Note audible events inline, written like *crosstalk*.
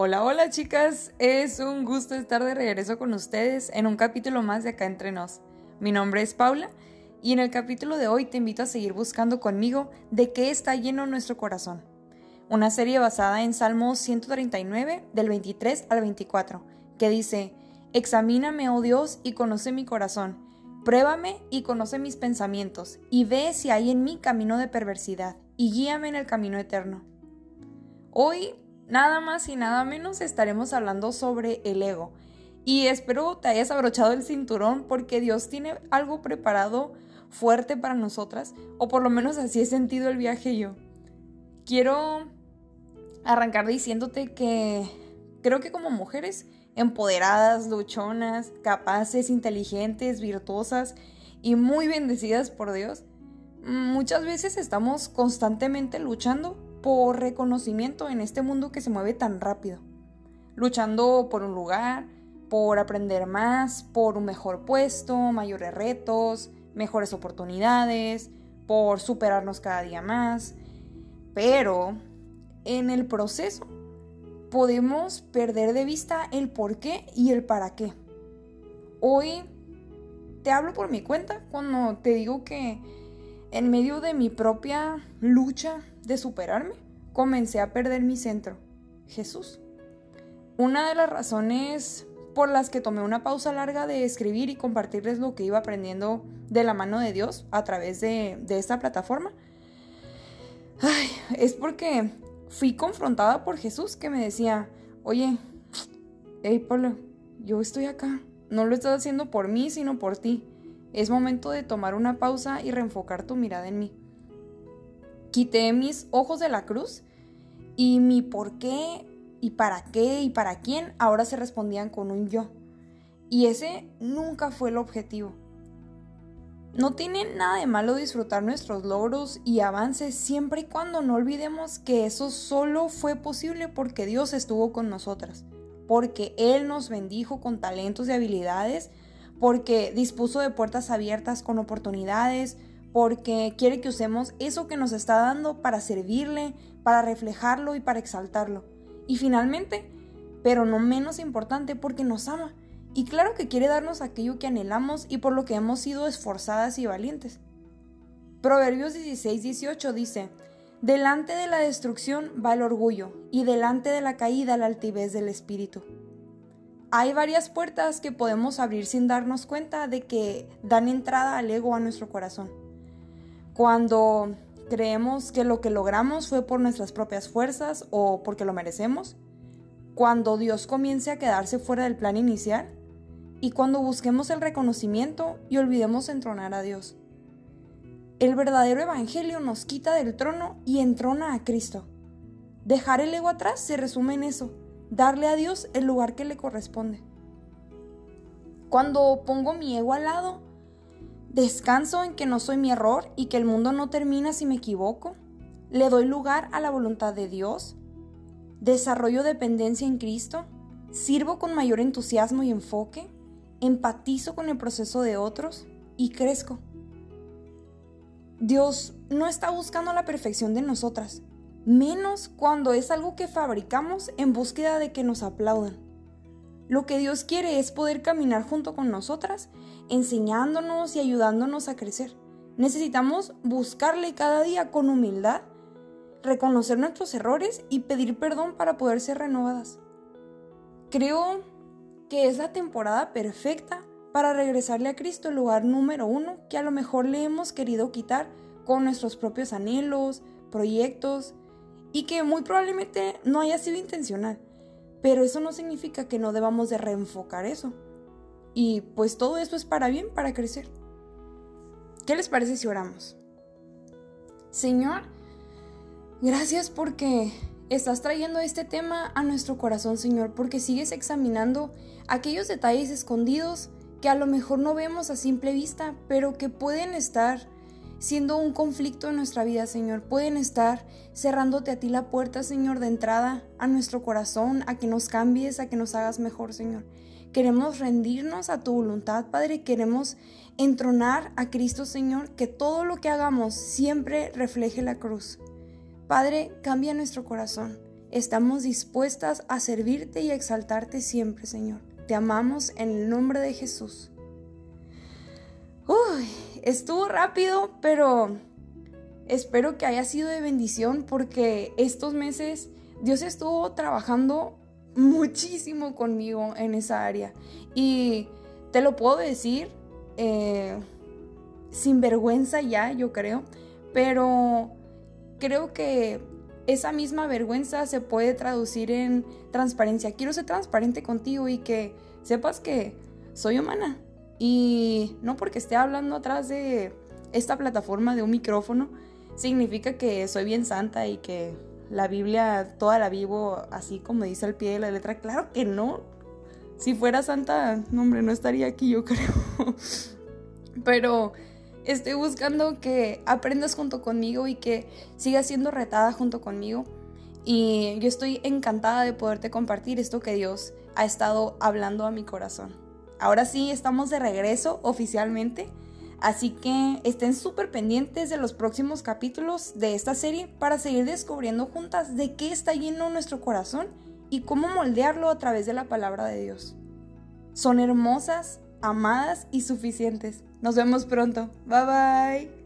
Hola, hola chicas, es un gusto estar de regreso con ustedes en un capítulo más de Acá Entre Nos. Mi nombre es Paula y en el capítulo de hoy te invito a seguir buscando conmigo de qué está lleno nuestro corazón. Una serie basada en Salmos 139 del 23 al 24, que dice, Examíname, oh Dios, y conoce mi corazón, pruébame y conoce mis pensamientos, y ve si hay en mí camino de perversidad, y guíame en el camino eterno. Hoy nada más y nada menos estaremos hablando sobre el ego. Y espero te hayas abrochado el cinturón porque Dios tiene algo preparado fuerte para nosotras, o por lo menos así he sentido el viaje yo. Quiero arrancar diciéndote que creo que como mujeres empoderadas, luchonas, capaces, inteligentes, virtuosas y muy bendecidas por Dios, muchas veces estamos constantemente luchando por reconocimiento en este mundo que se mueve tan rápido. Luchando por un lugar, por aprender más, por un mejor puesto, mayores retos, mejores oportunidades, por superarnos cada día más. Pero en el proceso podemos perder de vista el por qué y el para qué. Hoy te hablo por mi cuenta cuando te digo que en medio de mi propia lucha de superarme, comencé a perder mi centro, Jesús. Una de las razones por las que tomé una pausa larga de escribir y compartirles lo que iba aprendiendo de la mano de Dios a través de, esta plataforma, es porque fui confrontada por Jesús que me decía, oye, hey Pablo, yo estoy acá, no lo estás haciendo por mí, sino por ti. Es momento de tomar una pausa y reenfocar tu mirada en mí. Quité mis ojos de la cruz y mi por qué y para qué y para quién ahora se respondían con un yo. Y ese nunca fue el objetivo. No tiene nada de malo disfrutar nuestros logros y avances siempre y cuando no olvidemos que eso solo fue posible porque Dios estuvo con nosotras, porque Él nos bendijo con talentos y habilidades porque dispuso de puertas abiertas con oportunidades, porque quiere que usemos eso que nos está dando para servirle, para reflejarlo y para exaltarlo. Y finalmente, pero no menos importante, porque nos ama. Y claro que quiere darnos aquello que anhelamos y por lo que hemos sido esforzadas y valientes. Proverbios 16, 18 dice, Delante de la destrucción va el orgullo, y delante de la caída la altivez del espíritu. Hay varias puertas que podemos abrir sin darnos cuenta de que dan entrada al ego a nuestro corazón. Cuando creemos que lo que logramos fue por nuestras propias fuerzas o porque lo merecemos, cuando Dios comience a quedarse fuera del plan inicial y cuando busquemos el reconocimiento y olvidemos entronar a Dios. El verdadero Evangelio nos quita del trono y entrona a Cristo. Dejar el ego atrás se resume en eso, darle a Dios el lugar que le corresponde. Cuando pongo mi ego al lado, descanso en que no soy mi error y que el mundo no termina si me equivoco. Le doy lugar a la voluntad de Dios. Desarrollo dependencia en Cristo. Sirvo con mayor entusiasmo y enfoque. Empatizo con el proceso de otros y crezco. Dios no está buscando la perfección de nosotras, menos cuando es algo que fabricamos en búsqueda de que nos aplaudan. Lo que Dios quiere es poder caminar junto con nosotras, enseñándonos y ayudándonos a crecer. Necesitamos buscarle cada día con humildad, reconocer nuestros errores y pedir perdón para poder ser renovadas. Creo que es la temporada perfecta para regresarle a Cristo el lugar número uno que a lo mejor le hemos querido quitar con nuestros propios anhelos, proyectos y que muy probablemente no haya sido intencional. Pero eso no significa que no debamos de reenfocar eso. Y pues todo eso es para bien, para crecer. ¿Qué les parece si oramos? Señor, gracias porque estás trayendo este tema a nuestro corazón, Señor, porque sigues examinando aquellos detalles escondidos que a lo mejor no vemos a simple vista, pero que pueden estar siendo un conflicto en nuestra vida, Señor. Pueden estar cerrándote a ti la puerta, Señor, de entrada a nuestro corazón, a que nos cambies, a que nos hagas mejor, Señor. Queremos rendirnos a tu voluntad, Padre. Queremos entronar a Cristo, Señor, que todo lo que hagamos siempre refleje la cruz. Padre, cambia nuestro corazón. estamos dispuestas a servirte y exaltarte siempre, Señor. Te amamos en el nombre de Jesús. Uy, estuvo rápido, pero espero que haya sido de bendición porque estos meses Dios estuvo trabajando muchísimo conmigo en esa área. Y te lo puedo decir eh, sin vergüenza ya, yo creo, pero creo que esa misma vergüenza se puede traducir en transparencia. Quiero ser transparente contigo y que sepas que soy humana. Y no porque esté hablando atrás de esta plataforma de un micrófono, significa que soy bien santa y que la Biblia toda la vivo así como dice al pie de la letra. Claro que no. Si fuera santa, no, hombre, no estaría aquí, yo creo. *laughs* Pero estoy buscando que aprendas junto conmigo y que sigas siendo retada junto conmigo. Y yo estoy encantada de poderte compartir esto que Dios ha estado hablando a mi corazón. Ahora sí, estamos de regreso oficialmente. Así que estén súper pendientes de los próximos capítulos de esta serie para seguir descubriendo juntas de qué está lleno nuestro corazón y cómo moldearlo a través de la palabra de Dios. Son hermosas, amadas y suficientes. Nos vemos pronto. Bye bye.